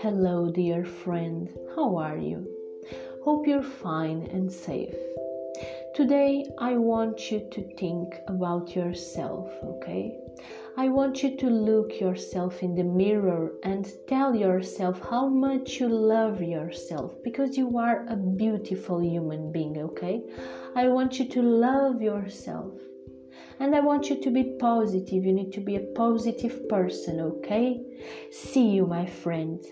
Hello, dear friend, how are you? Hope you're fine and safe. Today, I want you to think about yourself, okay? I want you to look yourself in the mirror and tell yourself how much you love yourself because you are a beautiful human being, okay? I want you to love yourself. And I want you to be positive. You need to be a positive person, okay? See you, my friend.